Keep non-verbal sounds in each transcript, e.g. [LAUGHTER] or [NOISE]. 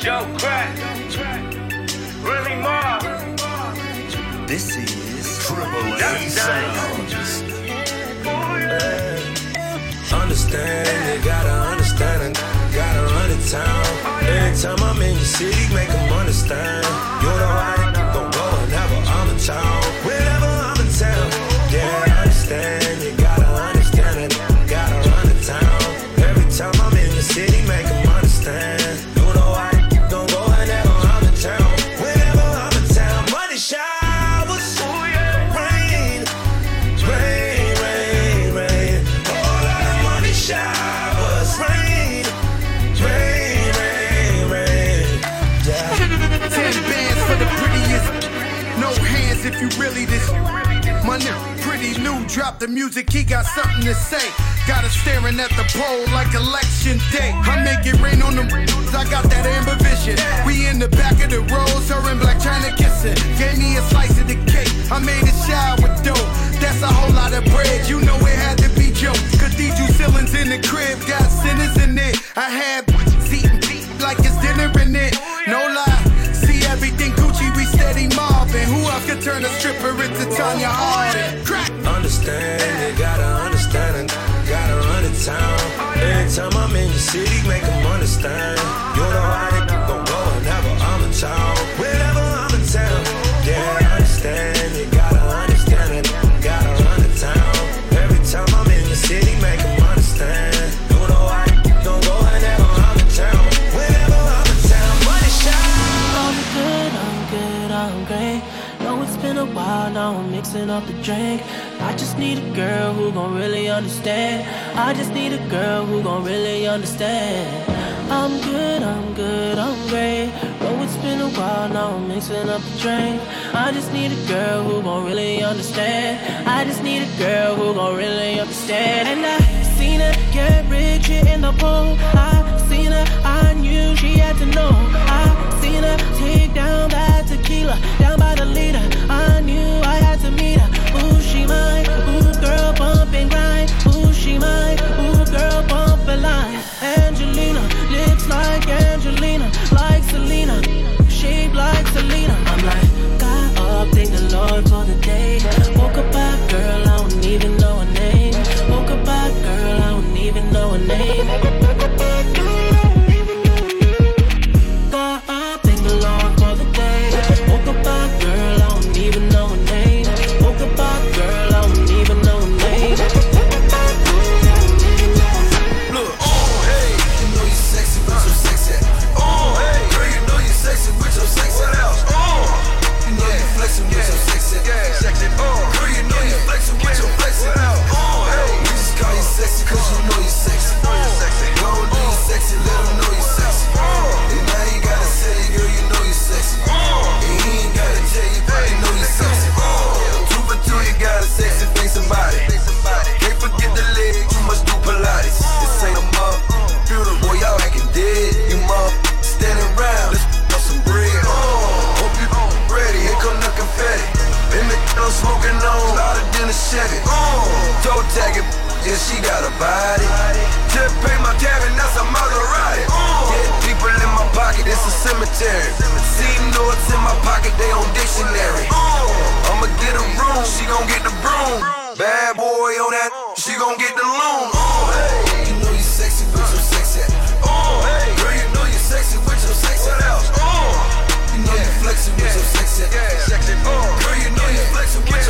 Joe Crack, really Mar. This is Triple oh, A Sound. Understand, you gotta understand, and gotta run the town. Every time I'm in your city, make them understand. You're the the music, he got something to say. Got us staring at the pole like election day. I make it rain on them, I got that amber vision. We in the back of the rose, her in Black China kissing. Gave me a slice of the cake, I made a shower with dough. That's a whole lot of bread, you know it had to be Joe. two ceilings in the crib, got sinners in it. I had seat like it's dinner in it. No lie. could turn a stripper into Tonya Harding. Understand, you gotta understand, and gotta run the town. Every time I'm in your city, make them understand. You know how to keep going. up the drink. I just need a girl who gon' really understand. I just need a girl who gon' really understand. I'm good, I'm good, I'm great. Though it's been a while now, I'm mixing up the drink. I just need a girl who gon' really understand. I just need a girl who gon' really understand. And I seen her get rich in the pool. I seen her, I knew she had to know. I seen her take down that tequila. cemetery. See notes in my pocket, they on dictionary. I'ma get a room, she gon' get the broom. Bad boy on that, she gon' get the loom. You know you sexy with your sexy. Girl, you know you sexy with your sexy. You know you flexing with your sexy. Girl, you know you flexing with your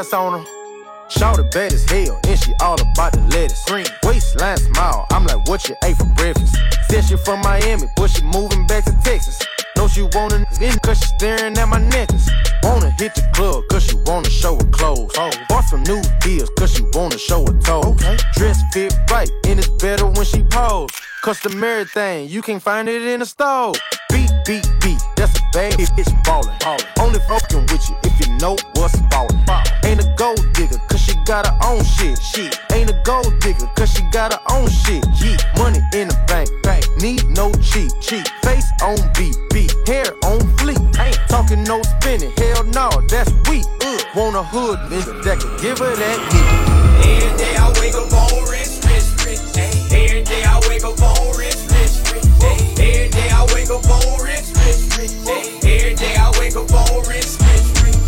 ass on her. Shout bad as hell, and she all about the lettuce. Green waistline smile, I'm like, what you ate for breakfast? Said she from Miami, but she moving back to Texas. Know she wanna in cause she staring at my necklace. Wanna hit the club cause she wanna show her clothes. Oh. Bought some new deals cause she wanna show her toes. Okay. Dress fit right, and it's better when she pose. Customary thing, you can find it in the store. Beat, beat, beat, that's a bad bitch ballin'. ballin'. Only fucking with you if you know what's ballin'. Ain't a gold digger, cause she got her own shit. Shit. Ain't a gold digger, cause she got her own shit. Yeah. Money in the bank, bank. Need no cheat, cheat. Face on beat, beat. Hair on fleek. Ain't talking no spinning. Hell no, that's weak. Ugh. Want a hood that can give her that heat. Every day I wake up on up on rich, rich, rich. Every day I wake up on rich, rich, rich. Every day I wake up on rich, rich, rich.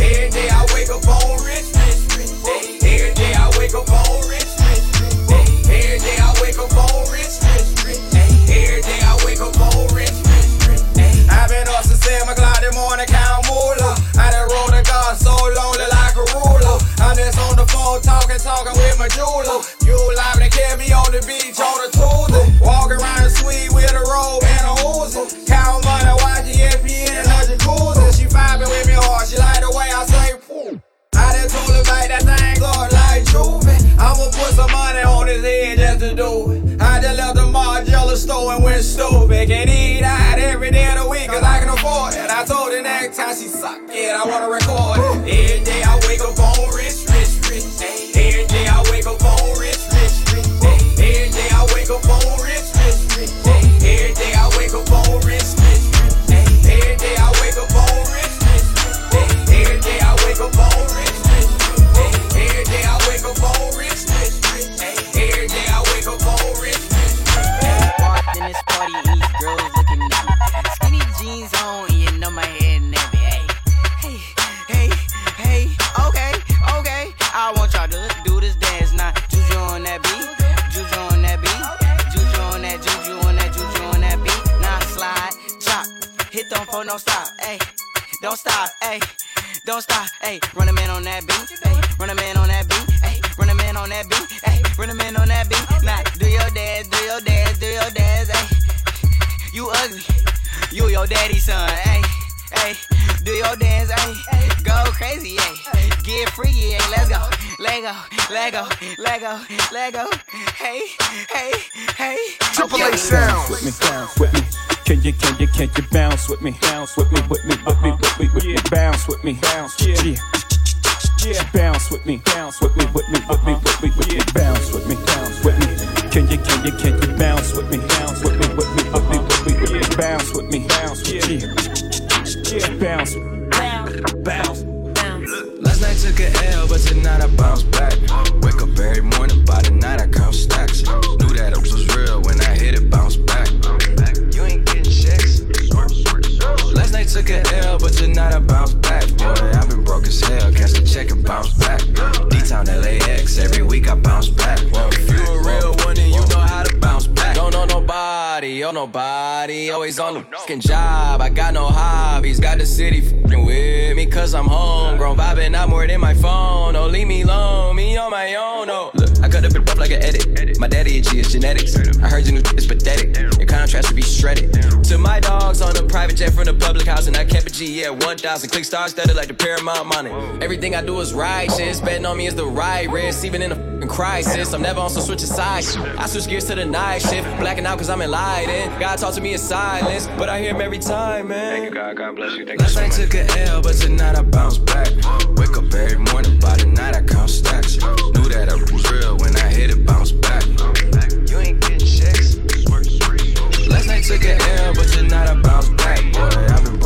Every day I wake up on rich, rich, rich. Every day I wake up on rich, rich, rich. Every day I wake up on rich, rich, rich. Every day I wake up on rich, rich, rich. I've been up since seven o'clock this morning, count moolah. I done rolled a gun so lonely like a ruler. I'm just on the phone talking, talking with my jeweler. You liable to carry me on the beach on a some money on his head just to do it. I just left the Margiela store and went stupid. Can eat out every day of the week cause I can afford it. I told her next time she suck it, I wanna record it. Hit them for no stop. Hey, don't stop. Hey. Don't stop, ayy, run a man on that beat, ayy, run a man on that beat, ayy, run a man on that beat, ayy, run a man on that beat. Now, do your dance, do your dance, do your dance, ayy. You ugly, you your daddy's son, ayy, ayy. Do your dance, ayy. Go crazy, ayy. Get free, ayy. Let's go. Lego, Lego, Lego, Lego. Hey, hey, hey. Triple A sound. with me, bounce with me. Can you, can you, can you bounce with me? Bounce with me, with me, with me, with me, with me. Bounce with me, bounce, yeah. Yeah, bounce with me, bounce with me, with me, with me, with me, with me. Bounce with me, bounce with me. Can you, can you, can you bounce with me? Bounce with me, with me, with me, with me, with me. Bounce with me, bounce, yeah. Yeah, bounce, bounce. Bounce. Last night took a L, but tonight I bounce back. Wake up every morning, by the night I count stacks. Knew that it was real took a L, but tonight I bounce back. Boy, I've been broke as hell, cash the check and bounce back. D-Town LAX, every week I bounce back. If you a real one, then you know how to bounce back. Don't know nobody, oh nobody, always on the fucking job. I got no hobbies, got the city fucking with me, cause I'm homegrown. Vibing out more than my phone, oh leave me alone, me on my own, oh. I cut the bitch up like an edit. My daddy a G is genetics. I heard you new is pathetic. Your contrast should be shredded. To my dogs on a private jet from the public house, and I kept a G, yeah, 1,000. Click stars studded like the Paramount money. Everything I do is righteous. Betting on me is the right risk, even in a f***ing crisis. I'm never on some switch of sides. I switch gears to the night shift. Blacking out cause I'm enlightened. God talk to me in silence, but I hear him every time, man. Thank you, God. God bless you. Thank Last night took a L, but tonight I bounce back. Wake up every morning, by the night I count stacks. Knew that I was real when I hit it, bounce back. You ain't getting checks. Last night took a L, but tonight I bounce back. Boy, I've been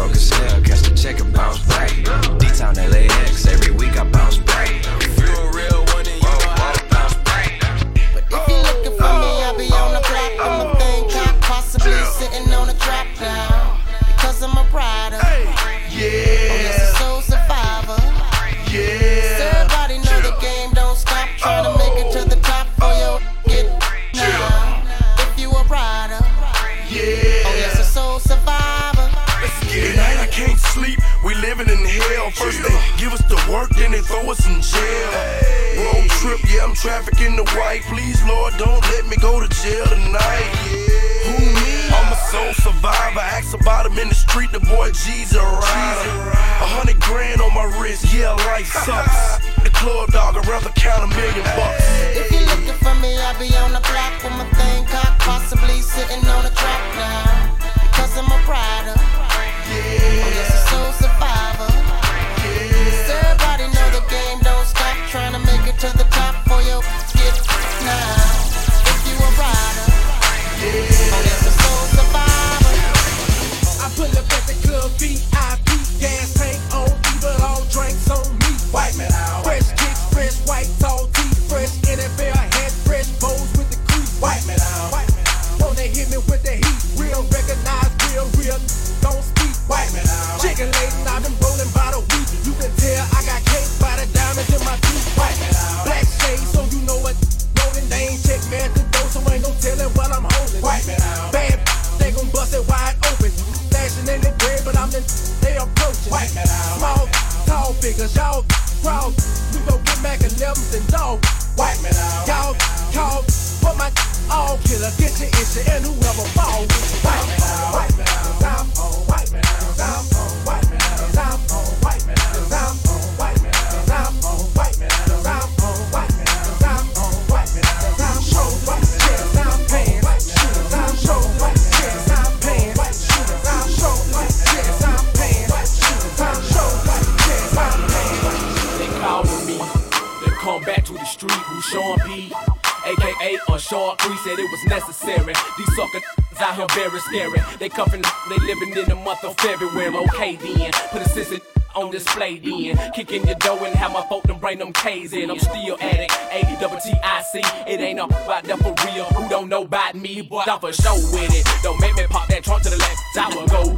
said it was necessary. These sucker out here very scary. They cuffin', they living in the month of February. Okay then, put a sister on display then. Kick in your door and have my folk them bring them K's in. I'm still at it. A double T I C. It ain't a about that for real. Who don't know about me, but I'm for sure with it. Don't make me pop that trunk to the left. I will go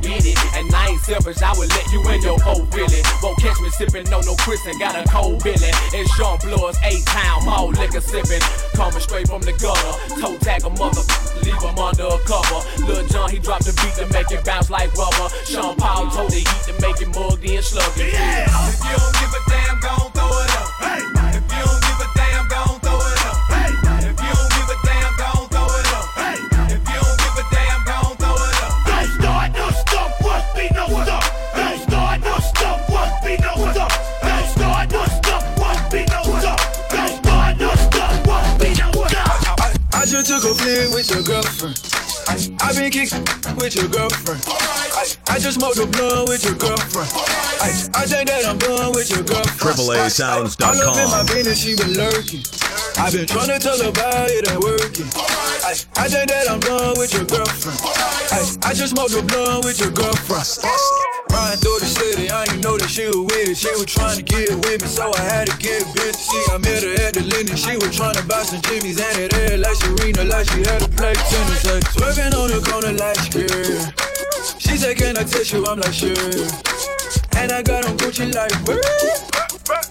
selfish. I will let you in your boat really. Won't catch me sipping no no Chris and got a cold Billy. It's Jean Blood's eight town mall liquor sipping. Coming straight from the gutter. Toe tag a mother. Leave him under a cover. Lil Jon, he dropped the beat to make it bounce like rubber. Sean Paul told the heat to make it mugged in sluggy. Yeah. If you don't give a damn, gon' throw it up. If I took a fling with your girlfriend. I, I been kicking with your girlfriend. I, I just smoked a blunt with your girlfriend. I, I think that I'm done with your girlfriend. All up in my AAAsounds.com. business, she been lurking. I've been trying to tell her about it ain't working. I, I think that I'm done with your girlfriend. I, I just smoked a blunt with your girlfriend. Riding through the city, I ain't know that she was with it. She was trying to get with me, so I had to get busy. See, I met her at the Linden. She was trying to buy some Jimmy's and it air like Serena, like she had to play tennis. Like, swerving on the corner like scared. She said, Can I touch you? I'm like, sure. And I got on Gucci like.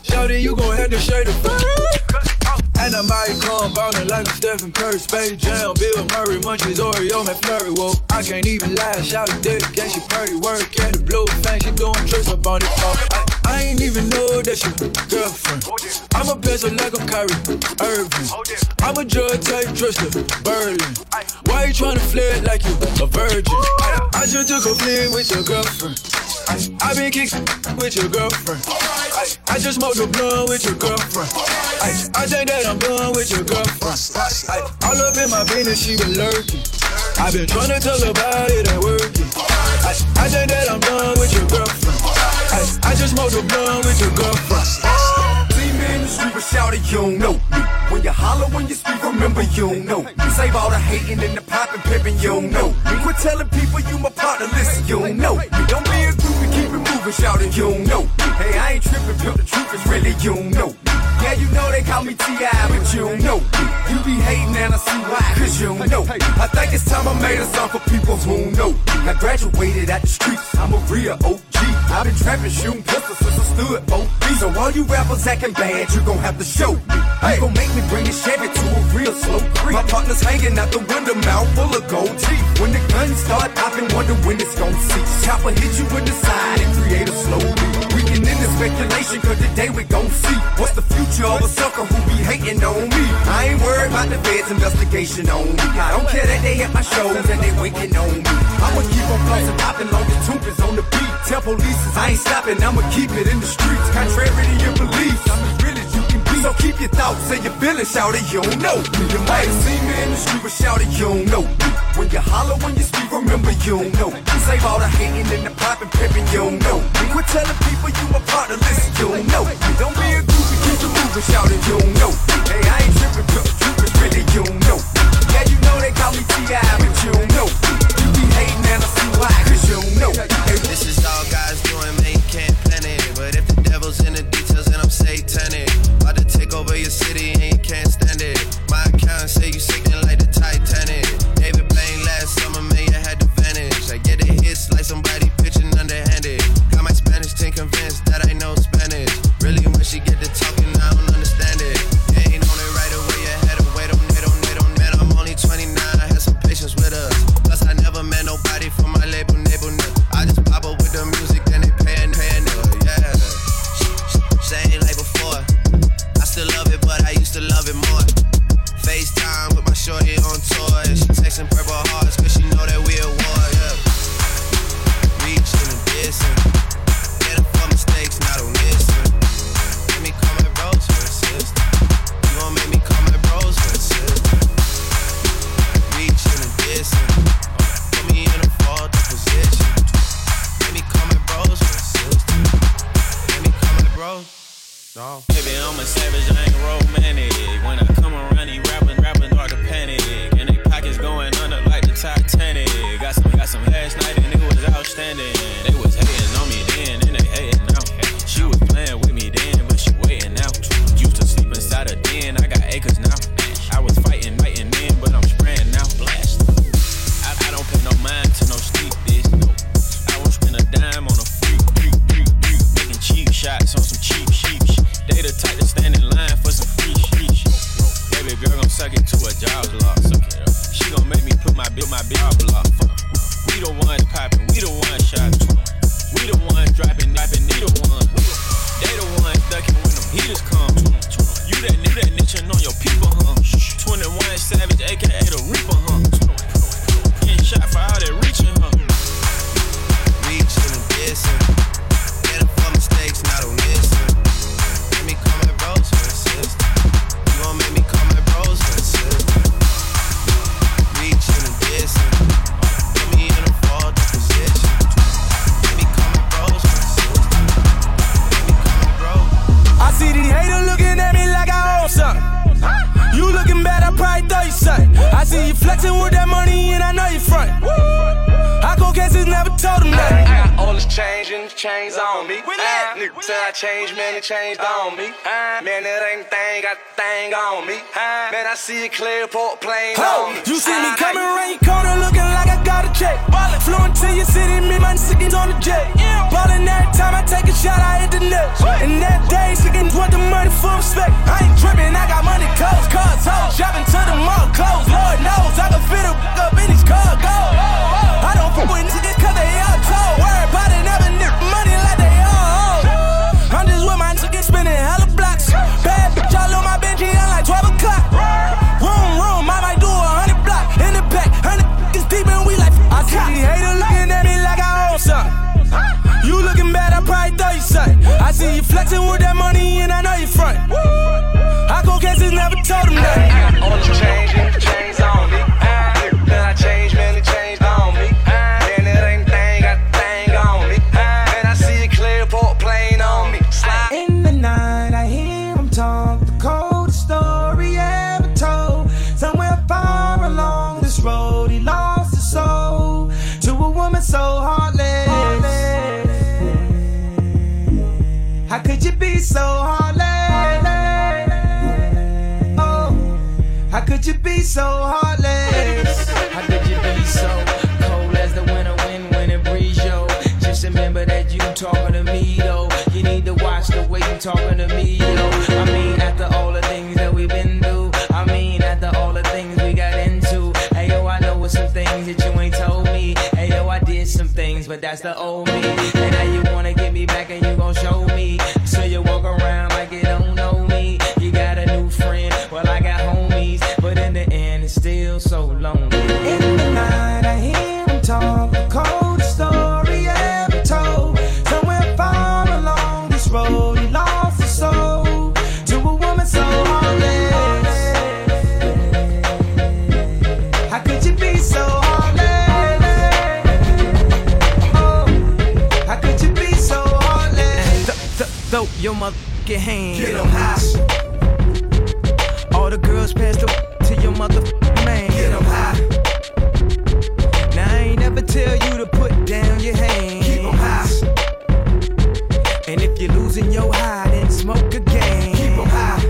Shouty, you gon' have to shade the fuck. And I might come ballin' like Stephen Curry, Space Jam, Bill Murray, Munchies, Oreo, McFlurry. Whoa, I can't even lie, shout it dedication, she pretty work at the blue fan, she doing tricks up on it. Oh, I, I ain't even know that your girlfriend. I'm a bezel like I'm Kyrie Irving. I'm a drug type dresser, Berlin. Why you tryna flirt like you a virgin? I just took a fling with your girlfriend. I been kicking with your girlfriend. I just smoked a blunt with your girlfriend. I think that I'm done with your girlfriend. All up in my business, she been lurking. i been trying to tell her about it and working. I think that I'm done with your girlfriend. I just smoked a blunt with your girlfriend. Street, shout it, you don't know me. When you holler, when you speak, remember you don't know me. Save all the hating and the popping, pimping, you don't know me. Quit telling people you my partner, listen, you don't know me. Don't be a groupie, keep it moving, shout it, you don't know me. Hey, I ain't tripping, pimp, the truth is really you don't know me. Yeah, you know they call me T.I., but you don't know me. You be hating and I see why, cause you don't know me. I think it's time I made a song for people who know me. I graduated at the streets, I'm a real OG. I've been trapping, shooting pistols since I stood both feet. So all you rappers acting bad, you gon' have to show me. You gon' make me bring a Chevy to a real slow creep. My partner's hanging out the window, mouth full of gold teeth. When the guns start popping, wonder when it's gon' cease. Chopper hit you in the side and create a slow beat. We can the speculation, cause today we gon' see what's the future of a sucker who be hating on me. I ain't worried about the feds' investigation on me. I don't care that they at my shows and they waiting on me. I'ma keep on flossing, popping long the tube is on the beat. Tell police I ain't stopping, I'ma keep it in the streets. Contrary to your beliefs, I'm as real you. So keep your thoughts and your feelings, shout it, you don't know me. You might have seen me in the street, but shout it, you don't know me. When you holler, when you speak, remember you don't know me. Save all the hating and the popping, pimping, you don't know me. Quit telling people you my partner, listen, you don't know me. Don't be a groupie, keep it moving, shout it, you don't know me. Hey, I ain't tripping, the truth is really you don't know me. Yeah, you know they call me T.I., but you don't know me. You be hating and I see why, cause you don't know me. Hey, This is all God's doing, you can't plan it. But if the devil's in the details, then I'm satanic. Changed, man, it changed on me. Uh, man, that ain't thing, got the thing on me. Uh, man, I see it clear, port plane Ho, on me. you see me Uh, coming around your corner looking like I got a check. Flew into your city, me my niggas on the jet. Ballin' every time I take a shot, I hit the net. And that day, sticking want the money for respect. I ain't tripping, I got money, clothes, cars, hoes. Shopping to the mall, clothes. Lord knows, I can fit a Flexing with that money and I know you front. I go cases, never told him that. So heartless? How could you be so cold as the winter wind when it breeze, yo? Just remember that you talking to me, though. You need to watch the way you talking to me, yo. I mean, after all the things that we've been through, I mean, after all the things we got into. Hey, yo, I know some things that you ain't told me. Hey, yo, I did some things, but that's the old me. And now you wanna get me back and you gon' show me. So you walk around motherfucking hand. Get 'em high. All the girls pass the to your motherfucking man. Get 'em high. Now I ain't never tell you to put down your hand. Keep 'em high. And if you're losing your high, then smoke again. Keep 'em high.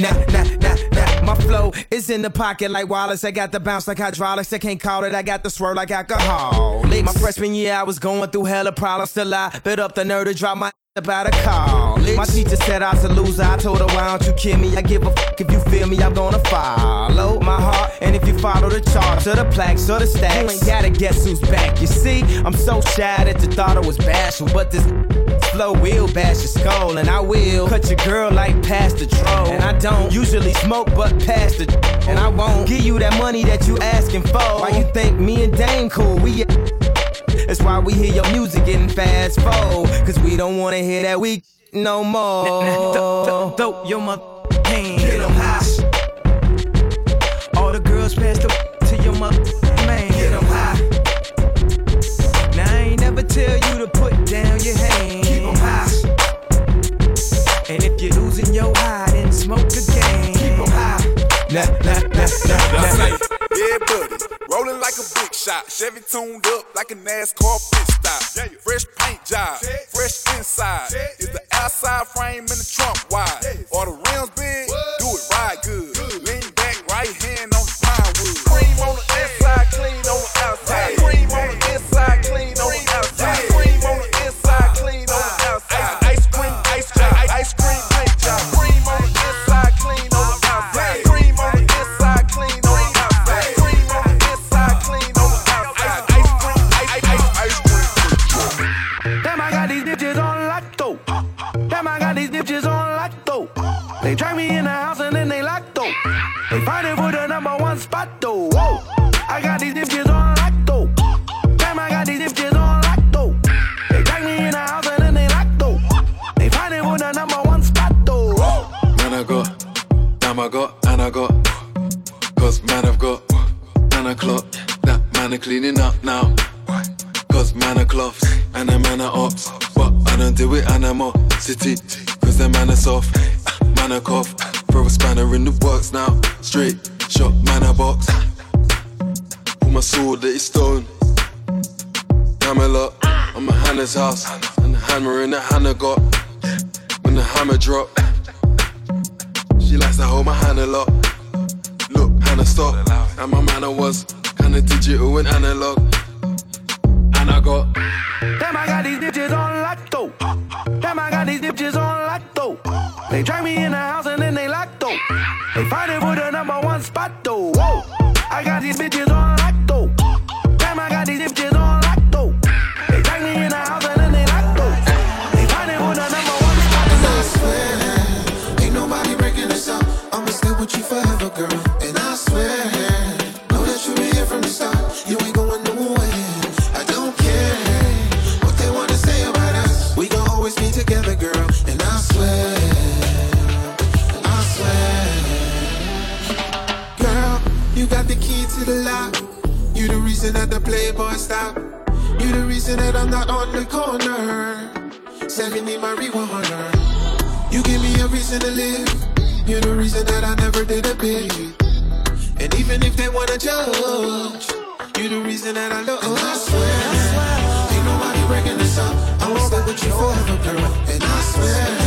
Nah, nah, nah, nah. My flow is in the pocket like Wallace. I got the bounce like hydraulics. I can't call it. I got the swerve like alcohol. My freshman year, I was going through hella problems. Still, I bit up the nerve to drop my about a call. My teacher said I was a loser. I told her, why don't you kill me? I give a fuck if you feel me. I'm gonna follow my heart. And if you follow the charts or the plaques or the stacks, you ain't gotta guess who's back. You see, I'm so shy that you thought I was bashful, but this flow will bash your skull, and I will cut your girl like past the Troll. And I don't usually smoke, but past the and I won't give you that money that you asking for. Why you think me and Dame cool? We that's why we hear your music getting fast forward. Cause we don't wanna hear that we no more. Throw your mother hand. Get 'em high. All the girls pass the to your mother man. Get 'em high. Now I ain't never tell you to put down your hand. Keep 'em high. And if you're losing your high, then smoke again. Keep 'em high. Nah, nah, Yeah, buddy. Rolling like a big shot. Chevy tuned up like a NASCAR pit stop. Fresh paint job. Fresh inside. Is the outside frame in the trunk wide? Or the rims big? You got the key to the lock. You the reason that the playboy stop. You the reason that I'm not on the corner. Sending me marijuana. You give me a reason to live. You're the reason that I never did a bit. And even if they wanna judge, you're the reason that I love. And I swear, ain't nobody breaking this up. I'ma stay with you forever, girl. And I swear.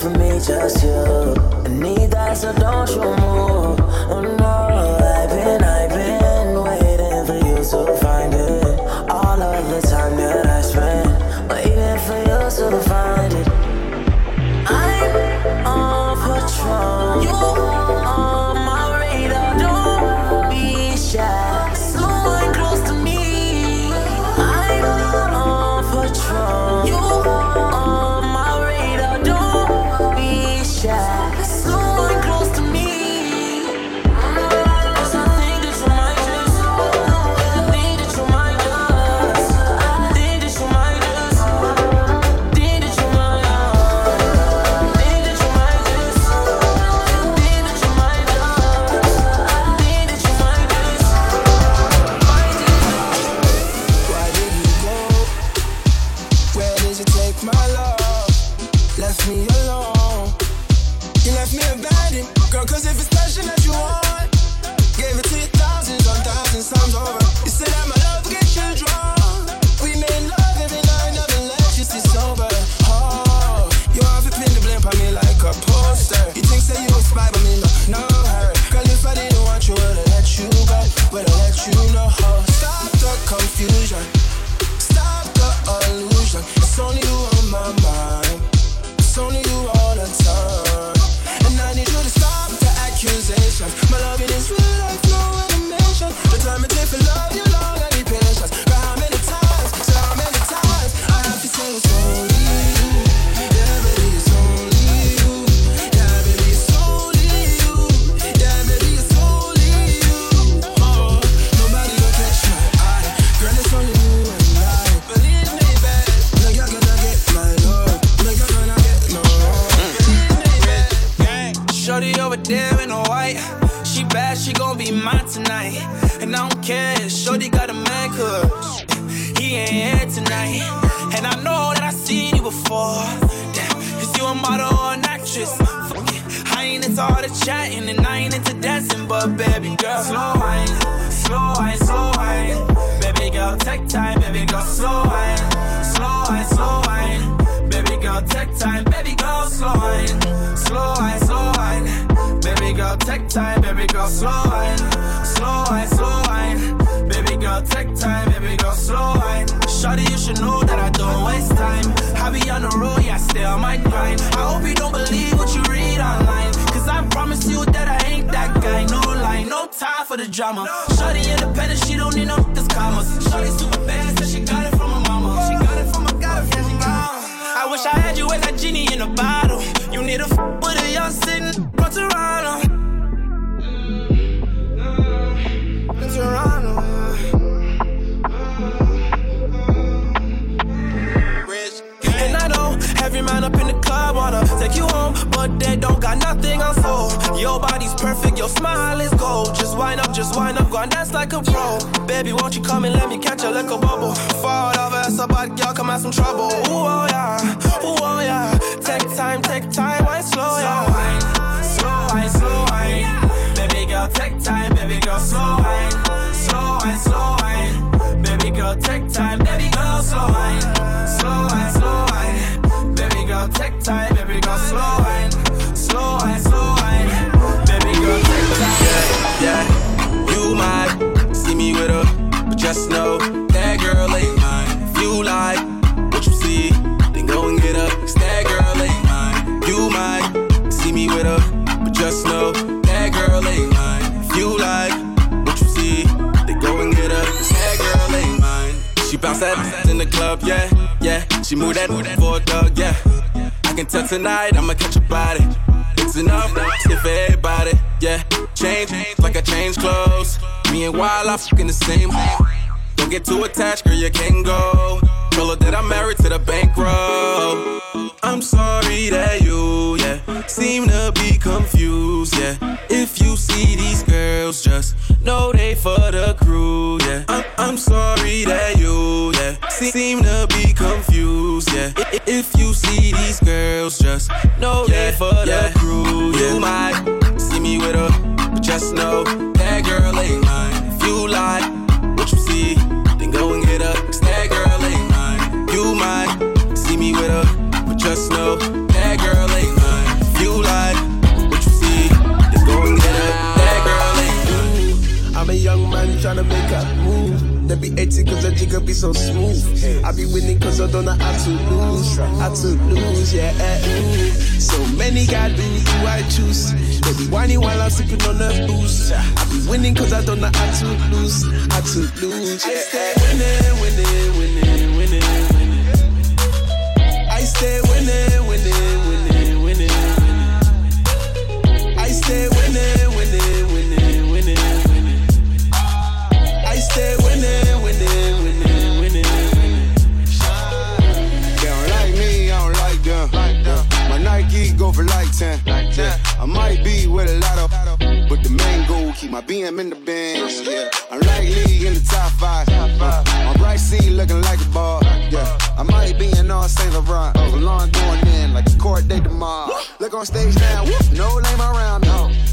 For me, just you. I need that, so don't you move. Over there in a white. She bad, she gon' be mine tonight. And I don't care, Shorty got a man, cause he ain't here tonight. And I know that I seen you before. Damn, is you a model or an actress? Fuck it. I ain't into all the chatting and I ain't into dancing, but baby girl, slow wine, slow wine, slow wine. Baby girl, take time, baby girl, slow wine, slow wine, slow wine. Baby girl, take time, baby girl, slow wine, slow wine, slow wine. Baby girl, take time, baby girl, slow wine, slow wine, slow wine. Baby girl, take time, baby girl, slow wine. Shawty, you should know that I don't waste time. I be on the road, yeah, stay on my grind. I hope you don't believe what you read online. Cause I promise you that I ain't that guy. No lie, no time for the drama. Shawty independent, she don't need no commas. Shawty super bad, so she got it wish I had you as a genie in a bottle. You need a f with a young sitting from Toronto. Every up in the club wanna take you home, but they don't got nothing on soul. Your body's perfect, your smile is gold. Just wind up, just wind up, go and dance like a pro. Baby, won't you come and let me catch a little bubble? Fall over, so bad girl, come out some trouble. Ooh, oh yeah, ooh, oh yeah. Take time, take time, wine slow, yeah. Slow wine, slow wine. Baby girl, take time, baby girl, slow wine. Slow wine, slow wine. Baby girl, take time, baby girl, slow wine. Slow wine, slow wine girl, take time, baby girl, slow wine, slow wine, slow wine. Baby girl, take time. Yeah, yeah, you might see me with her, but just know that girl ain't mine. If you like what you see, then go and get her. Cause that girl ain't mine. You might see me with her, but just know that girl ain't mine. If you like what you see, then go and get her. Cause that girl ain't mine. She bounce that in the club, yeah, yeah. She move that for a thug, yeah Tell tonight I'ma catch a body. It's enough, it's for everybody, yeah. Change like I change clothes. Me and Wild, I fucking the same. Don't get too attached, girl, you can go. Tell her that I'm married to the bankroll. I'm sorry that you, yeah, seem to be confused, yeah. If you see these girls, just know they for the crew, yeah. I'm, I'm sorry that you, yeah, se- seem to be confused, yeah. I- i- If you see these girls, just know they for the crew, yeah. You might see me with her, but just know that girl ain't mine. If you like what you see, then go and get her. that girl ain't mine. You might see me with her, but just know young man tryna make a move. They be 80 cause the jigger be so smooth. I be winning cause I don't know how to lose. How to lose, yeah. Eh, so many got lose, who I choose. They be whining while I'm sipping on the booze. I be winning cause I don't know how to lose. How to lose, yeah. I stay winning, winning, winning. Nike go for like 10. Yeah. I might be with a lot of, but the main goal keep my BM in the bins. Yeah. I'm likely in the top five. My bright seat looking like a ball. Yeah. I might be in all Saint Laurent. Oh, lawn going in like a court day tomorrow. Look on stage now, no lame around me.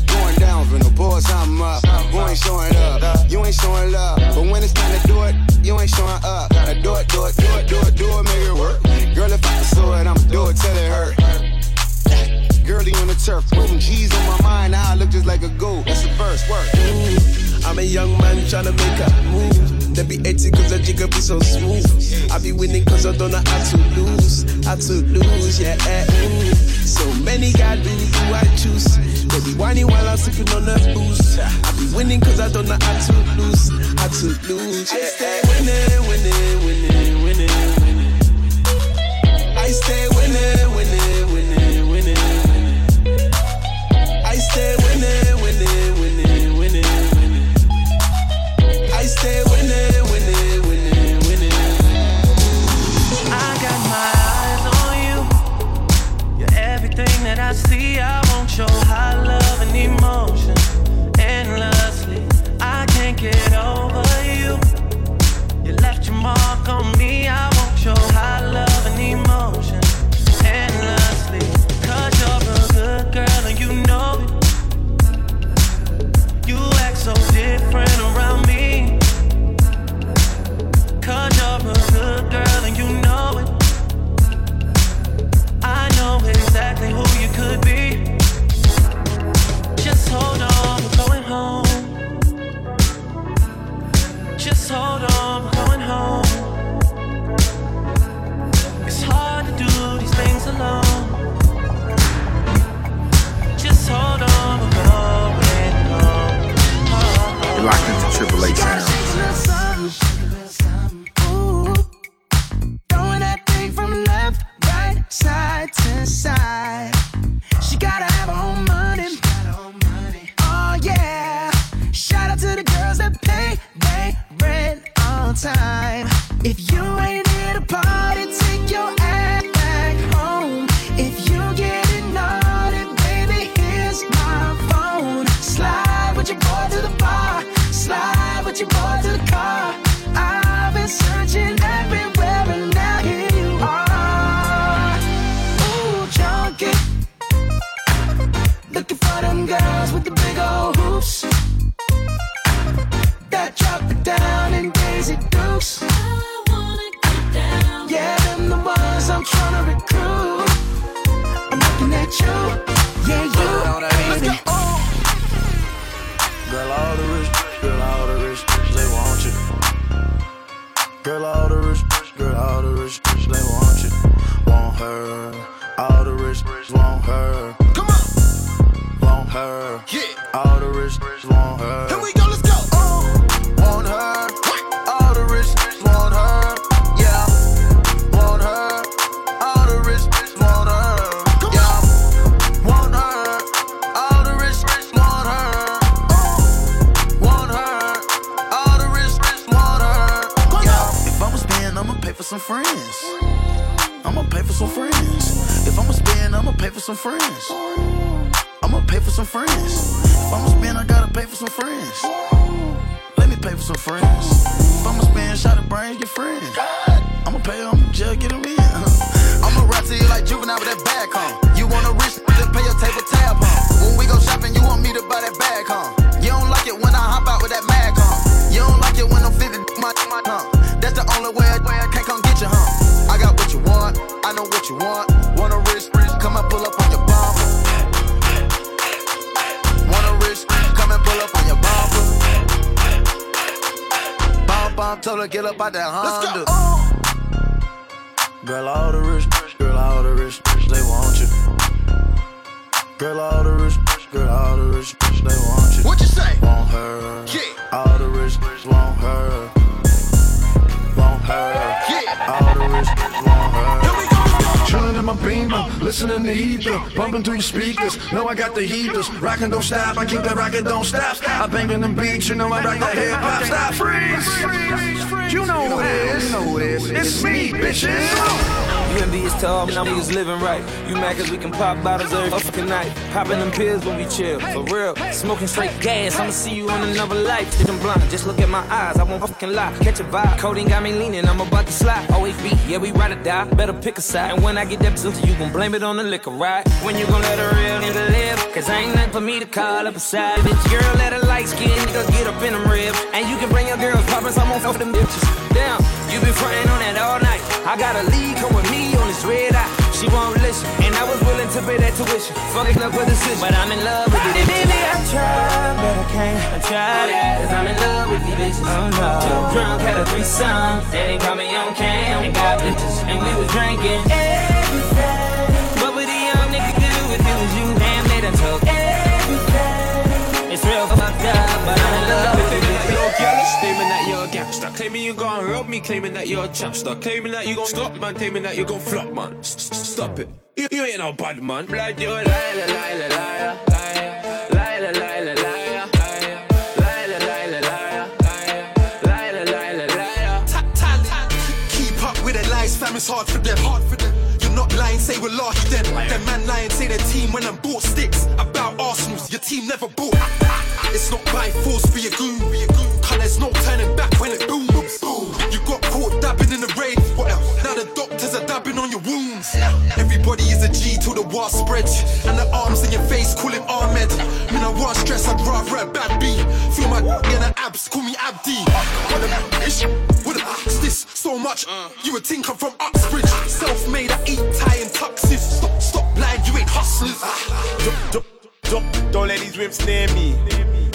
Going down for no boys, I'm up. Who ain't showing up? You ain't showing love. But when it's time to do it, you ain't showing up. Now do it, do it, do it, do it, do it, make it work. Putting G's on my mind. Now I look just like a goat. That's the first word. I'm a young man tryna make a move. They be 80 cause the jigger be so smooth. I be winning cause I don't know how to lose. How to lose, yeah. So many got lose, who I choose. They be whining while I'm sipping on the booze. I be winning cause I don't know how to lose. How to lose, yeah. I stay winning, winning, winning, Yeah, you. Girl, all the rich, girl, all the rich, they want you. Girl, all the rich, pay for some friends. I'ma pay for some friends. If I'ma spend, I gotta pay for some friends. Let me pay for some friends. If I'ma spend, shot of brains, get friends. I'ma pay them, just get them in. I'ma rap to you like juvenile with that bag on. You want a rich, then pay your table tab on. When we go shopping, you want me to buy that bag on. You don't like it when I hop out with that mag on. You don't like it when I'm 50 [LAUGHS] my, my huh? That's the only way I, way I can't come get you, huh? I got what you want, I know what you want. Bomb, bomb, told her get up out that Honda. Girl, all the rich, girl, all the rich, they want you. Girl, all the rich, girl, all the rich, they want you. What you say? Want her. Yeah. All the rich, want her. My beamer, listening to ether, bumping through your speakers. Know I got the heaters, rockin' don't stop. I keep that rockin' don't stop. I bangin' them beats, you know I rock that hip hop. Stop, freeze. You know who it is. You know who it is. It's me, bitches. You envious to all my niggas living right. You mad cause we can pop bottles every fucking night. Popping them pills when we chill, for real. Smoking straight gas, I'ma see you in another life. Think I'm blind, just look at my eyes, I won't fucking lie. Catch a vibe, coding got me leaning, I'm about to slide. Always be, yeah, we ride or die, better pick a side. And when I get that booty, you gon' blame it on the liquor, right? When you gon' let a real nigga live? Cause ain't nothing for me to call up a side bitch. Girl, let a light skin nigga get up in them ribs. And you can bring your girls poppin', some on for them bitches. Damn, you been frontin' on that all night. I got a lead, come with red eye. She won't listen, and I was willing to pay that tuition. Fucking up with the decision, but I'm in love with it. Baby, I tried, but I can't. I tried it, cause I'm in love with these bitches. Oh no. Too drunk, had a threesome. They call me on cam, and got bitches. And we was drinking everything. What would a young nigga do if it was you? Damn, they done took that you're a gangster. Claiming you gon' rob me, claiming that you're a chapster. Claiming that you gon' stop, man. Claiming that you gon' flop, man. S- s- Stop it. You, you ain't no bad man. Blood, you a liar, liar, liar, liar, liar, liar, liar, liar. Liar, liar, liar, liar, liar, liar, liar. Keep up with the lies, fam, it's hard for them. Hard for them. You're not lying, say we're lahi then. Them man lying, say their team when I'm bought sticks. About Arsenal's, your team never bought. It's not by force for your goon. Cause there's no turning back when it booms. You got caught dabbing in the rain. What else? Now the doctors are dabbing on your wounds. Everybody is a G till the war spreads. And the arms in your face, call him Ahmed. Me no want stress, I'd rather a bad B. Feel my in the abs, call me Abdi. What a ish, what a is this so much? Uh. You would think I'm from Uxbridge. Self made, I eat tie and tuxes. Stop, stop lying, you ain't hustlers. Don't, don't, don't, don't let these wimps near me.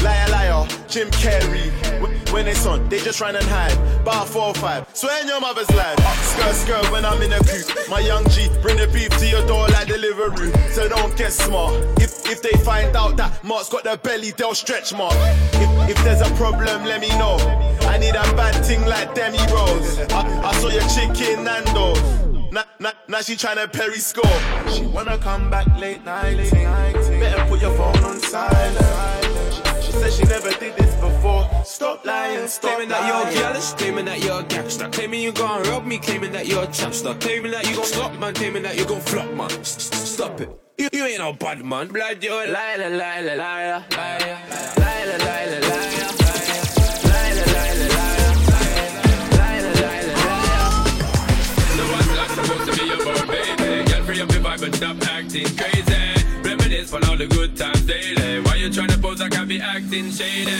Liar, liar, Jim Carrey. Wh- When it's on, they just run and hide. Bar 4 or 5, swear in your mother's life. Skirt, skirt when I'm in a coupe. My young G, bring the beef to your door like delivery. So don't get smart. If if they find out that Mark's got the belly, they'll stretch Mark. If, if there's a problem, let me know. I need a bad thing like Demi Rose. I, I saw your chicken Nando's. Now, now, now she tryna periscope. She wanna come back late night. Better put your phone on silent. She said she never did before. Stop lying, stop Claiming that lying. you're jealous, claiming that you're a gangster. Claiming you gon' rob me, claiming that you're a chapster. Claiming that you gon' stop, man. Claiming that you gon' flop, man. Stop it. You, you ain't no bad man. Blood, you're a liar, liar, liar, liar, liar, liar, liar, liar. That free up your vibe and stop acting crazy. Reminisce for all the good times daily. Be acting shady?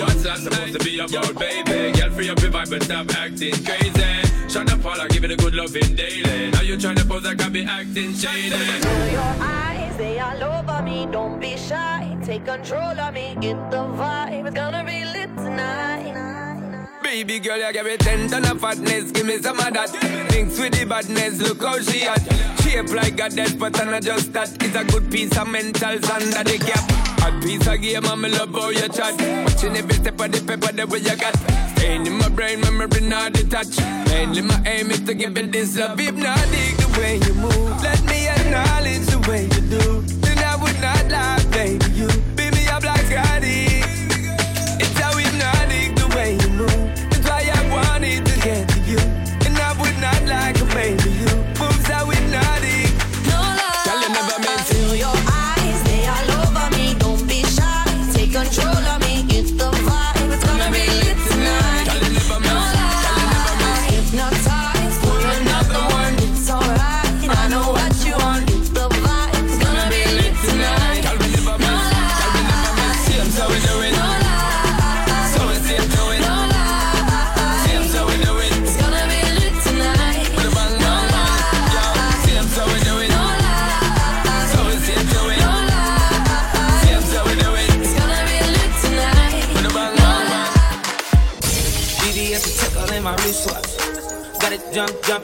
What's that supposed to be about, baby? Girl, free up your vibe and stop acting crazy. Shut up, all I give it a good loving daily. Now you tryna pose like I be acting shady. Feel your eyes, they all over me. Don't be shy, take control of me. Get the vibe, it's gonna be lit tonight. Baby girl, you give me ten ton of fatness, give me some of that. Thinks with the badness, look how she at. Shape like a dead, but I'm not just that. It's a good piece of mentals under the cap. A piece of game, I'm love how you chat. Watching every step of the paper, the way you got. Staying in my brain, memory not detached. Mainly my aim is to give it this love. If not, dig the way you move. Let me acknowledge the way you do. Then I would not lie,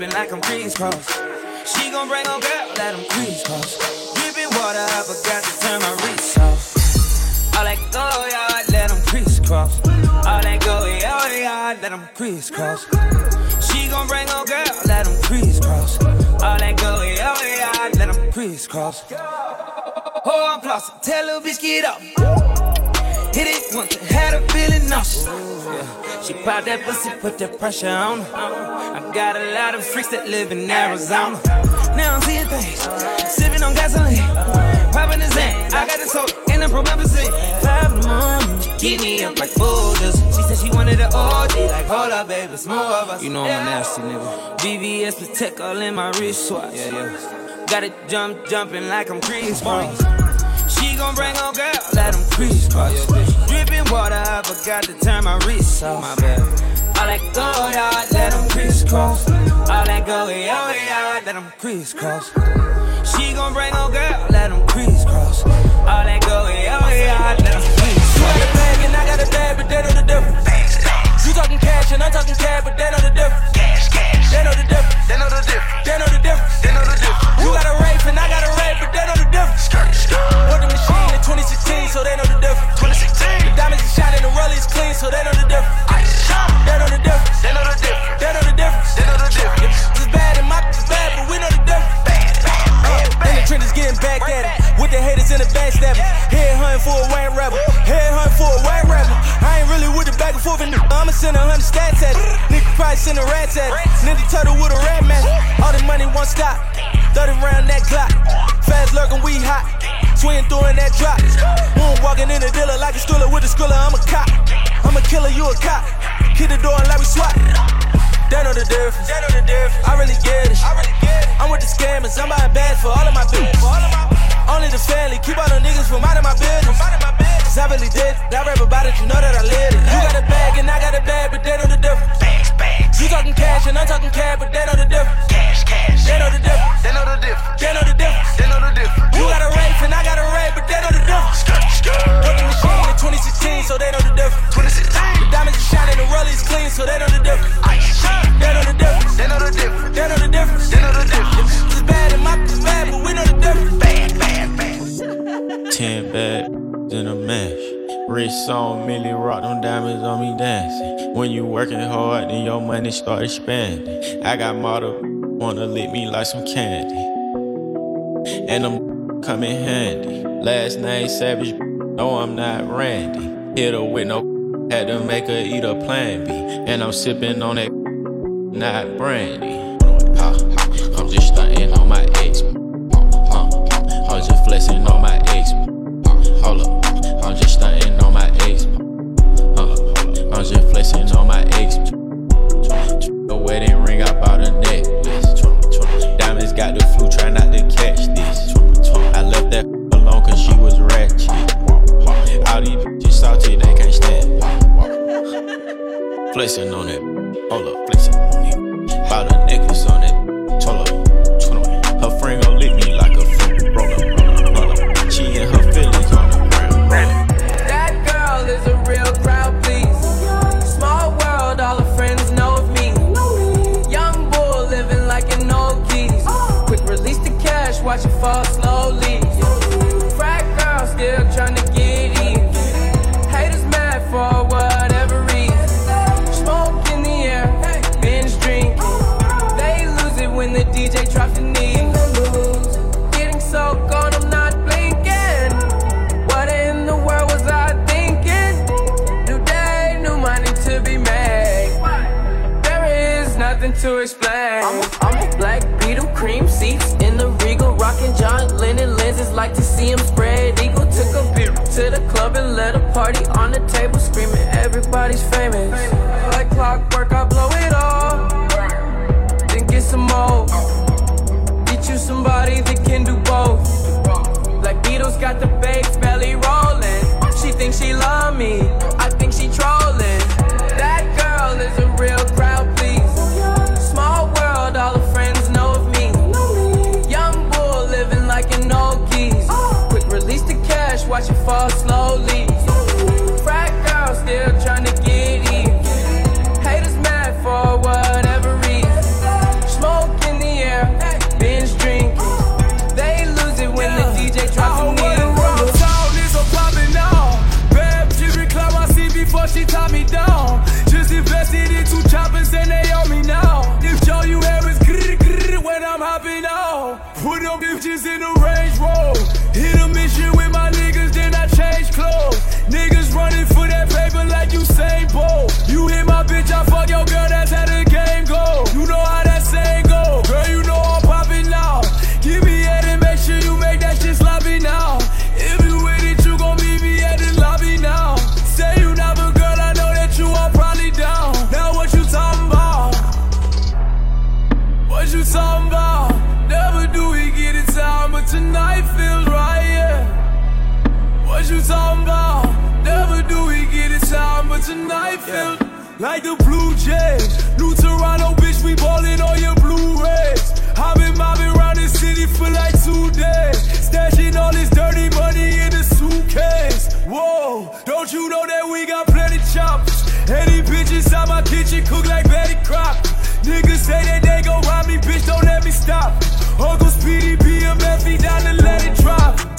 jump, like I'm crisscross. She gon' bring on girl, let him crisscross. Dripping water, I forgot to turn my wrist off. All that go, yeah, let him crisscross. All that go, yeah, yeah, let him crisscross. She gon' bring on girl, let him crisscross. All that go, yeah, yeah, let him crisscross. Oh, I'm flossing, tell little bitch get up. Hit it once, I had a feeling nauseous. Yeah. She popped that pussy, put that pressure on her. I got a lot of freaks that live in Arizona. Now I'm seeing things, sipping on gasoline, popping the zen. I got the soda and the promethazine. Five in the morning, keep me up like boulders. She said she wanted an OG, like hold up, baby, it's more of us. You know I'm a nasty nigga. VVS Patek all in my wristwatch. Yeah, yeah. Got it jump, jumping like I'm Kris Kross. Gon' bring on girl, let them crisscross. Dripping water, I forgot to turn my wrist off. My bad. All that go, yeah, let them crisscross. All that go, yeah, yeah, let them crisscross. She gon' bring on girl, let them crisscross. All that go, yeah, yeah, let them You got a bag and I got a bag, but they know the difference. You talking cash and I'm talking cash, but they know the difference. They know the difference. They know the difference. They know the difference. They know the difference. You got a rape and I got a rape, but they know the difference. Bought the machine in 2016, so they know the difference. 2016. The diamonds is shining, the rollies clean, so they know the difference. They know the difference. They know the difference. They know the difference. They know the difference. It's bad and my is bad, but we know the difference. Uh, in the trenches getting back at it. With the haters in the backstabbing. Head hunting for a white rebel. Head hunting for a white rebel. I ain't really with the back and forth. And I'ma send a hundred stats at it. Nigga probably send a rats at it. Ninja turtle with a rat mask. All the money won't stop. 30 round that Glock. Fast lurking, we hot. Swing through in that drop. Moon walking in the dealer like a stroller with a stroller. I'm a cop. I'm a killer, you a cop. Hit the door like we swat. They know the difference. They know the difference. I really get it. I really get it. I'm with the scammers. I'm buying bags for all of my business. Only the family. Keep all the niggas from out of my business. Cause I really did. I rap about it. You know that I live it. You got a bag and I got a bag, but they know the difference. Bags, bags. You talking cash and I'm talking cash, but they know the difference. Cash, cash. They know the difference. They know the difference. They know the difference. They know the difference. You got a rape and I got a rape, but they know the difference. Put the machine in 2016, so they know the difference. 2016. The diamonds are shining, the rollies clean, so they know the difference. Ice. They know the difference. They know the difference. They know the difference. They know the difference. It's bad and my is bad, but we know the difference. Bad, bad, bad. Ten bad in a mash. Wrist on Milly rock them diamonds on me dancing. When you working hard, then your money start expanding. I got model wanna lick me like some candy. And I'm coming handy. Last name Savage, no I'm not Randy. Hit her with no had to make her eat a plan B. And I'm sipping on that not brandy. I'm just stunting on my ex. I'm just flexing on my ex. Hold up, I'm just flexing on my ex. The wedding ring, I bought a necklace. Diamonds got the flu, try not to catch this. I left that alone cause she was ratchet. All these bitches salty, they can't stand. Flexing on it, hold up, flexing on it. Bought a necklace on it, told her. But tonight like the Blue Jays. New Toronto, bitch, we ballin' on your Blu-rays. I've been mobbing around the city for like two days. Stashing all this dirty money in a suitcase. Whoa, don't you know that we got plenty choppers? Any bitch inside my kitchen cook like Betty Crocker. Niggas say that they gon' rob me, bitch, don't let me stop. Uncle Speedy BMF, he down to let it drop.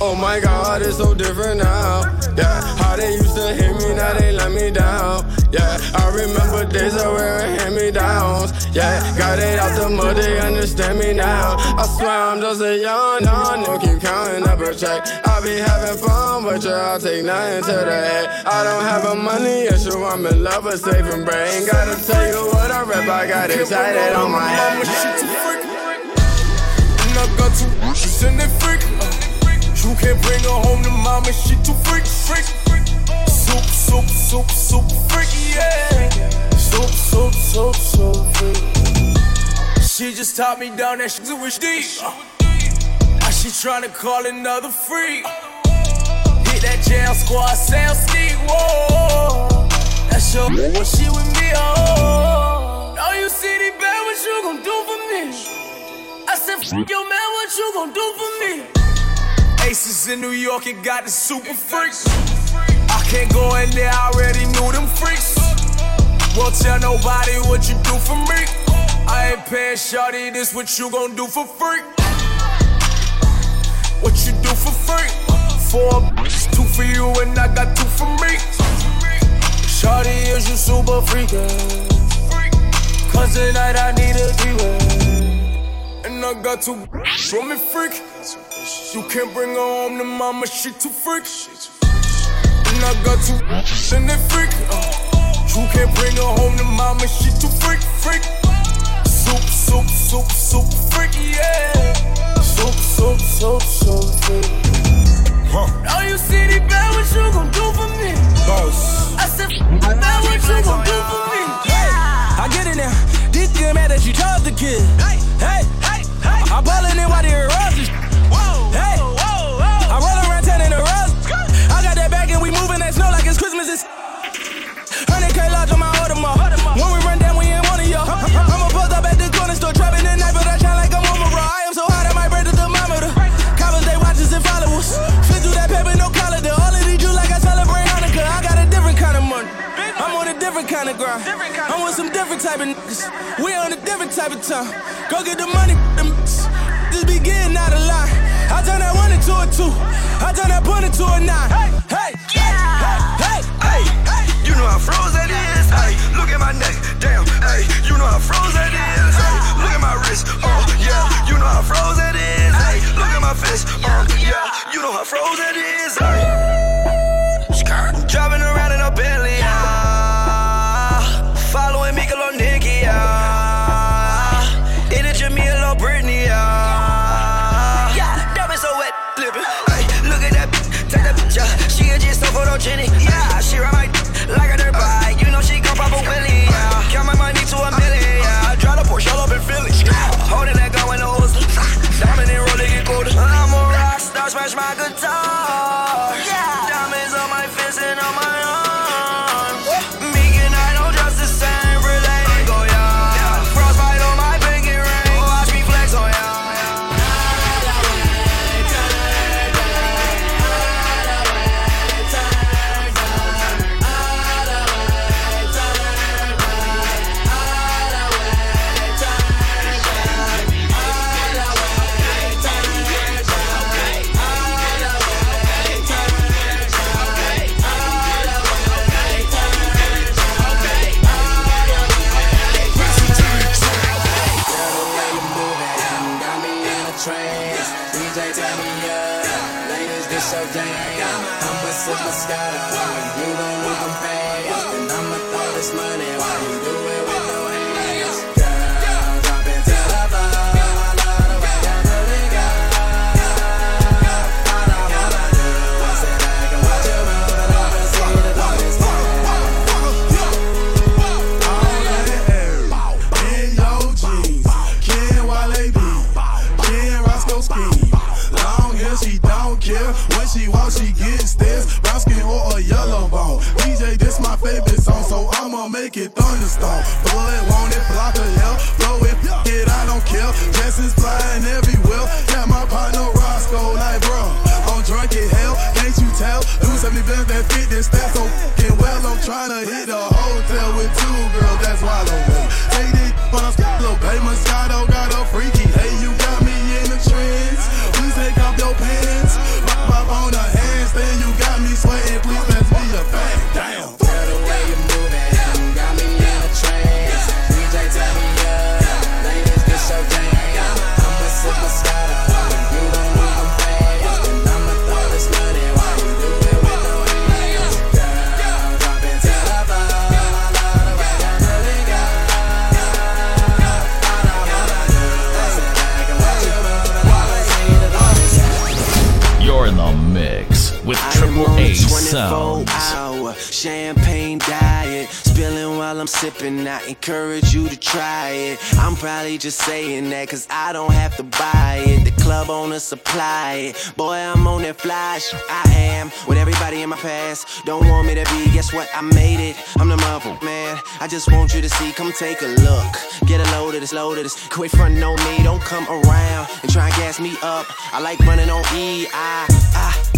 Oh my god, it's so different now. Yeah, how they used to hit me, now they let me down. Yeah, I remember days of wearing hand me downs. Yeah, got it out the mud, they understand me now. I swear I'm just a young, young, no keep counting up a check. I be having fun, but yeah, I'll take nothing to the head. I don't have a money issue, I'm in love with and brain. Gotta tell you what I rap, I got it excited on my head. And I got two bitches and they freak. You can't bring her home to mama, she too freak, freak. Soup, soup, soup, soup, freaky, yeah. Soup, soup, soup, soup, freak. She just taught me down that shit was deep. Uh, now she tryna call another freak. Hit that jail squad, sound sneak, whoa. That's your when she with me, oh. Now you see the bad, what you gon' do for me? I said, F your man, what you gon' do for me? Aces in New York and got the super freaks. I can't go in there, I already knew them freaks. Won't tell nobody what you do for me. I ain't paying shorty, this what you gon' do for free. What you do for free? Four two for you and I got two for me. Shorty, is you super freakin'? Cause tonight I need a three-way. And I got two for me freak. You can't bring her home to mama, she too freak. And I got two and they freak. Uh, you can't bring her home to mama, she too freak, freak. Soup, soup, soup, soup, freak, yeah. Soup, soup, soup, soup, freak. Now you see the bad, what you gon' do for me? Boss. I said, bad, what you gon' do for me? I get in there. This nigga mad that you chose the kid. Hey, hey, hey, hey. I ballin' in while they roses. Whoa, hey, whoa, whoa. I roll around town in the rose. I got that bag and we moving that snow like it's Christmas. It's 100k large on my Audemars. When we run down, we ain't one of y'all. I'ma post up at the corner store, trapping the night, but I shine like I'm my. I am so hot, I might break the thermometer. Coppers, they watch us and follow us. Fit through that paper, no collar. All of these Jews like I celebrate Hanukkah. I got a different kind of money. I'm on a different kind of grind. I'm with some different type of niggas. We on a different type of time. Go get the money, them. Just be I turn that one into a two. I turn that point into a nine. Hey, hey, hey, hey, hey. You know how froze that is. Hey, look at my neck, damn. Hey, you know how froze that is. Hey, look at my wrist, oh yeah. You know how froze that is. Hey, look at my fist, oh yeah. You know how froze that is. Hey, diet. Spilling while I'm sipping. I encourage you to try it. I'm probably just saying that cause I don't have to buy it. The club owner supply it. Boy, I'm on that fly shit. I am with everybody in my past. Don't want me to be, guess what? I made it. I'm the mother, man. I just want you to see. Come take a look. Get a load of this, load of this. Quit frontin' on me. Don't come around and try and gas me up. I like running on E. I, I, I.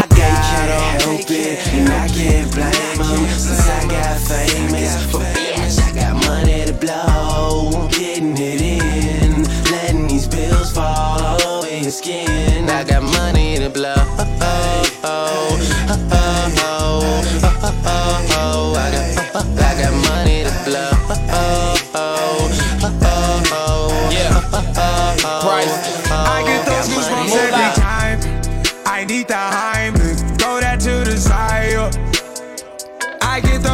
gotta help it, and I can't blame blame 'em since I got famous. For bitch, I got money to blow, getting it in, letting these bills fall all over your skin. I got money to blow. Oh, oh, oh, oh,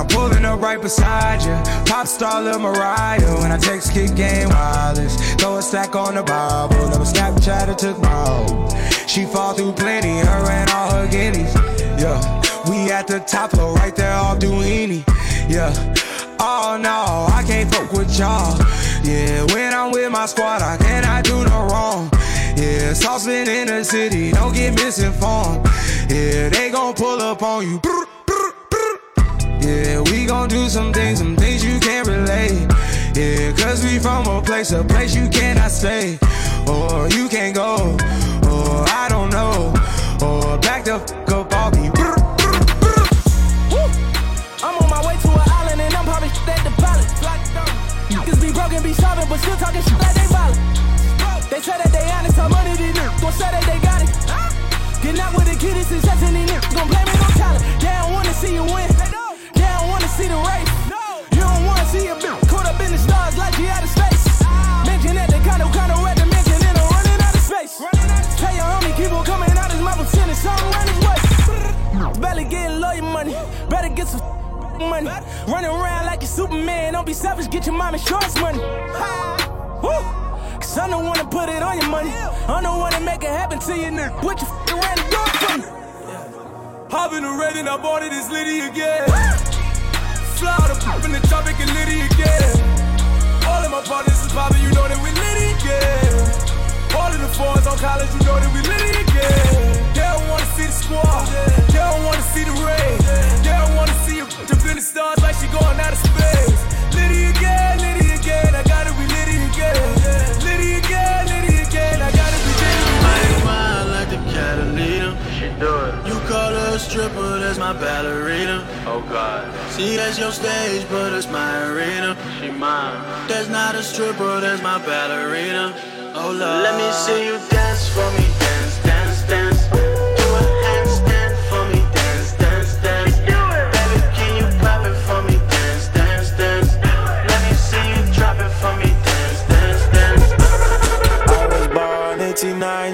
I'm pulling up right beside you, pop star Lil Mariah. When I text kick game wireless, throw a stack on the Bible. Never Snapchat or took my. She fall through plenty, her and all her guineas. Yeah, we at the top floor, right there off Doheny. Yeah, oh no, I can't fuck with y'all. Yeah, when I'm with my squad, I cannot do no wrong. Yeah, saucepan in the city, don't get misinformed. Yeah, they gon' pull up on you. Yeah, we gon' do some things, some things you can't relate. Yeah, cause we from a place, a place you cannot stay. Or you can't go, or I don't know. Or back the fuck up off me. I'm on my way to an island and I'm shit at the pilot. Uh, niggas be broken, be starving, but still talking shit like they violent. They say that they honest, how money these niggas gon' say that they got it. Get out with the kid, it's and these niggas gon' blame it on talent. They don't wanna see you win. See the race. You don't wanna see a bitch caught up in the stars like you out of space. Mention that they kinda kinda red dimension and I'm running out of space. Tell your homie keep on coming out his mouth sending something around his way. Belly getting lawyer money, better get some money. Running around like a Superman, don't be selfish, get your mom insurance money. Cause I'm the one to put it on your money. I'm the one to make it happen to you, nigga. Put your f around the door for me. Hop in the red and I bought it, it's Liddy again. Fly out the pop in the tropic and Liddy again. All of my partners is poppin', you know that we Liddy again. All of the fours on college, you know that we Liddy again. They don't wanna see the squad, they don't wanna see the rain. They don't wanna see you jump in the stars like she going out of space. Liddy again, Liddy again, I gotta be Liddy again. Liddy again, Liddy again, I gotta be Liddy I ain't like the Catalina. She do it. Call her a stripper, that's my ballerina. Oh God. See, that's your stage, but it's my arena. She mine. That's not a stripper, that's my ballerina. Oh Lord. Let me see you dance for me,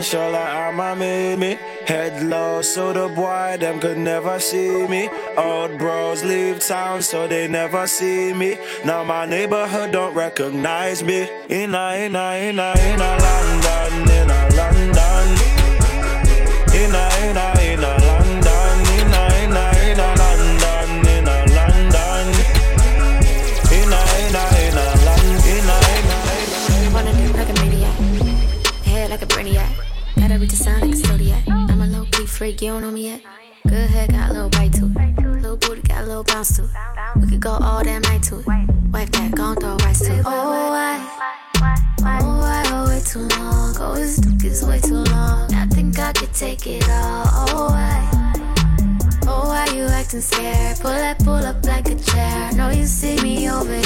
89, sure like I'ma made me. Head low, so the boy, them could never see me. Old bros leave town, so they never see me. Now my neighborhood don't recognize me. In a, in a, in a, in a London, in a The a zodiac. I'm a low key freak, you don't know me yet. Good head got a little bite to it. Little booty got a little bounce to it. We could go all damn night to it. Wipe that, gon' throw rice to it. Oh, I, oh, I, oh, way too long. Oh, this dick is way too long. I think I could take it all. Oh, I, oh, why you acting scared? Pull that, pull up like a chair. Know you see me over here.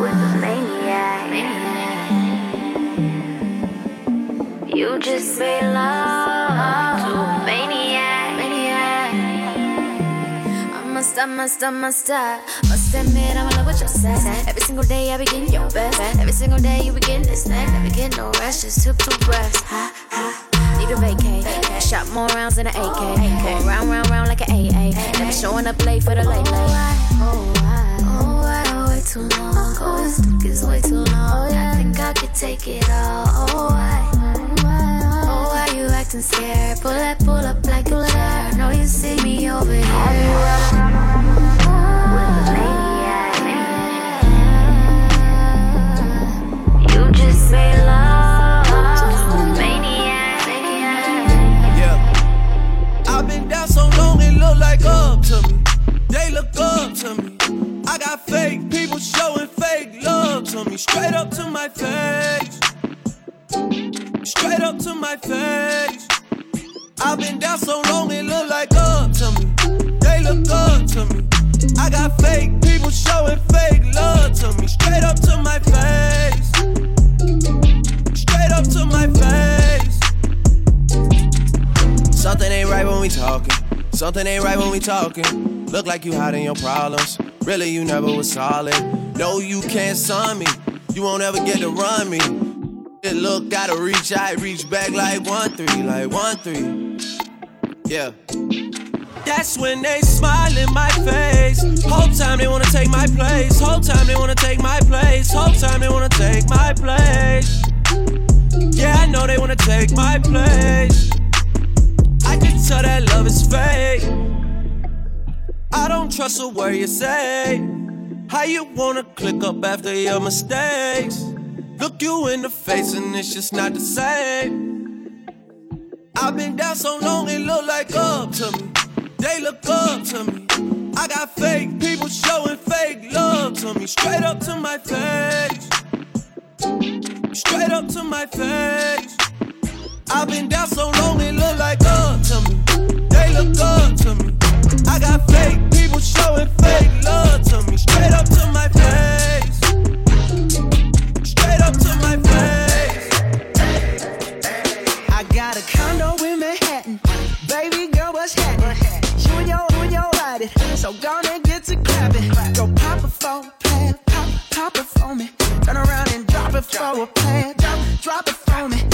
With a maniac. You just made love to a maniac. maniac. I must, I must, I must, I must admit I'm in love with your sex. Every single day I be getting your best. Every single day you be getting this neck. Never get no rest, just took two breaths. Ha, ha. Need a vacate. Shot more rounds than an AK. Go round, round, round like an AA. Never showing up late for the late, late. Oh, oh, I, oh, I, oh, way too long. Oh, this dick is way too long. I think I could take it all. Oh, I. Oh, why you acting scared? Pull that, pull up like a chair. Know you see me over here. You just made love maniac. Yeah. I've been down so long, it look like up to me. They look up to me. I got fake people showing fake love to me. Straight up to my face. Straight up to my face. I've been down so long, it look like up to me. They look up to me. I got fake people showing fake love to me. Straight up to my face. Straight up to my face. Something ain't right when we talking. Something ain't right when we talking. Look like you hiding your problems. Really, you never was solid. No, you can't sign me. You won't ever get to run me. It look, gotta reach I reach back like one three, like one three. Yeah. That's when they smile in my face. Whole time they wanna take my place. Whole time they wanna take my place. Whole time they wanna take my place. Yeah, I know they wanna take my place. I can tell that love is fake. I don't trust a word you say. How you wanna click up after your mistakes? Look you in the face and it's just not the same. I've been down so long it look like up to me. They look up to me. I got fake people showing fake love to me. Straight up to my face. Straight up to my face. I've been down so long it look like up to me. They look up to me. I got fake people showing fake love to me. Straight up to my face. Up to my face. I got a condo in Manhattan. Baby girl, what's happening? You and your, you and your body. So gonna get to clapping. Go pop it a plan. Pop, pop it for me. Turn around and drop it for a plan. Drop, drop it for me.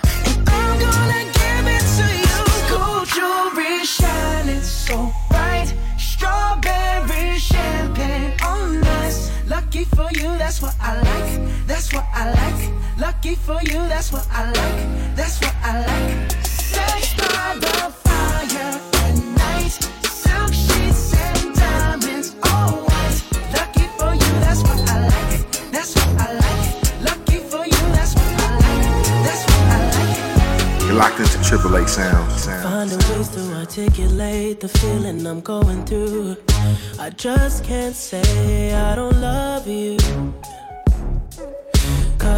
That's what I like. That's what I like. Sex by the fire at night. Silk sheets and diamonds, all white. Lucky for you, that's what I like. That's what I like. Lucky for you, that's what I like. That's what I like. You're locked into Triple A sound. sound. Finding ways to articulate the feeling I'm going through. I just can't say I don't love you.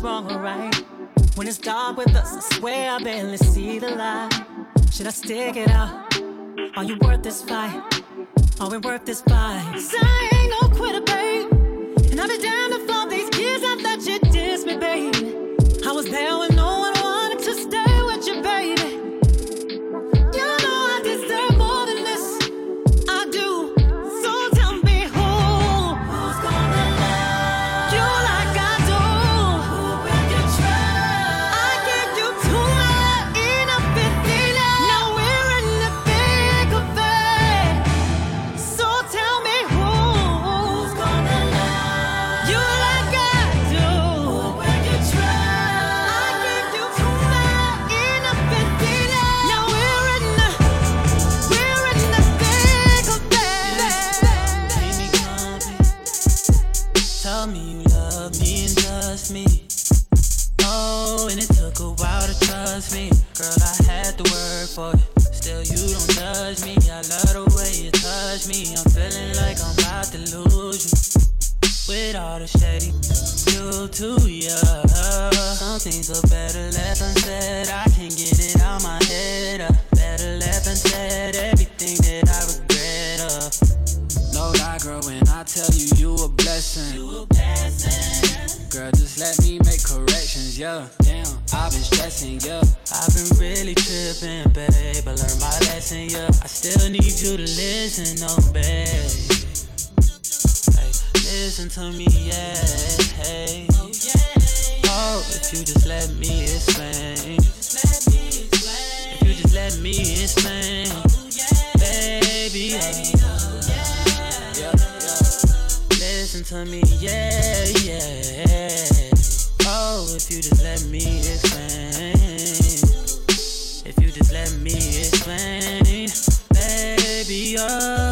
to wrong or right. When it's dark with us, I swear I barely see the light. Should I stick it out? Are you worth this fight? Are we worth this fight? 'Cause I ain't no quitter, babe. And I'll be damned to me, yeah, yeah. Oh, if you just let me explain. If you just let me explain, baby, oh.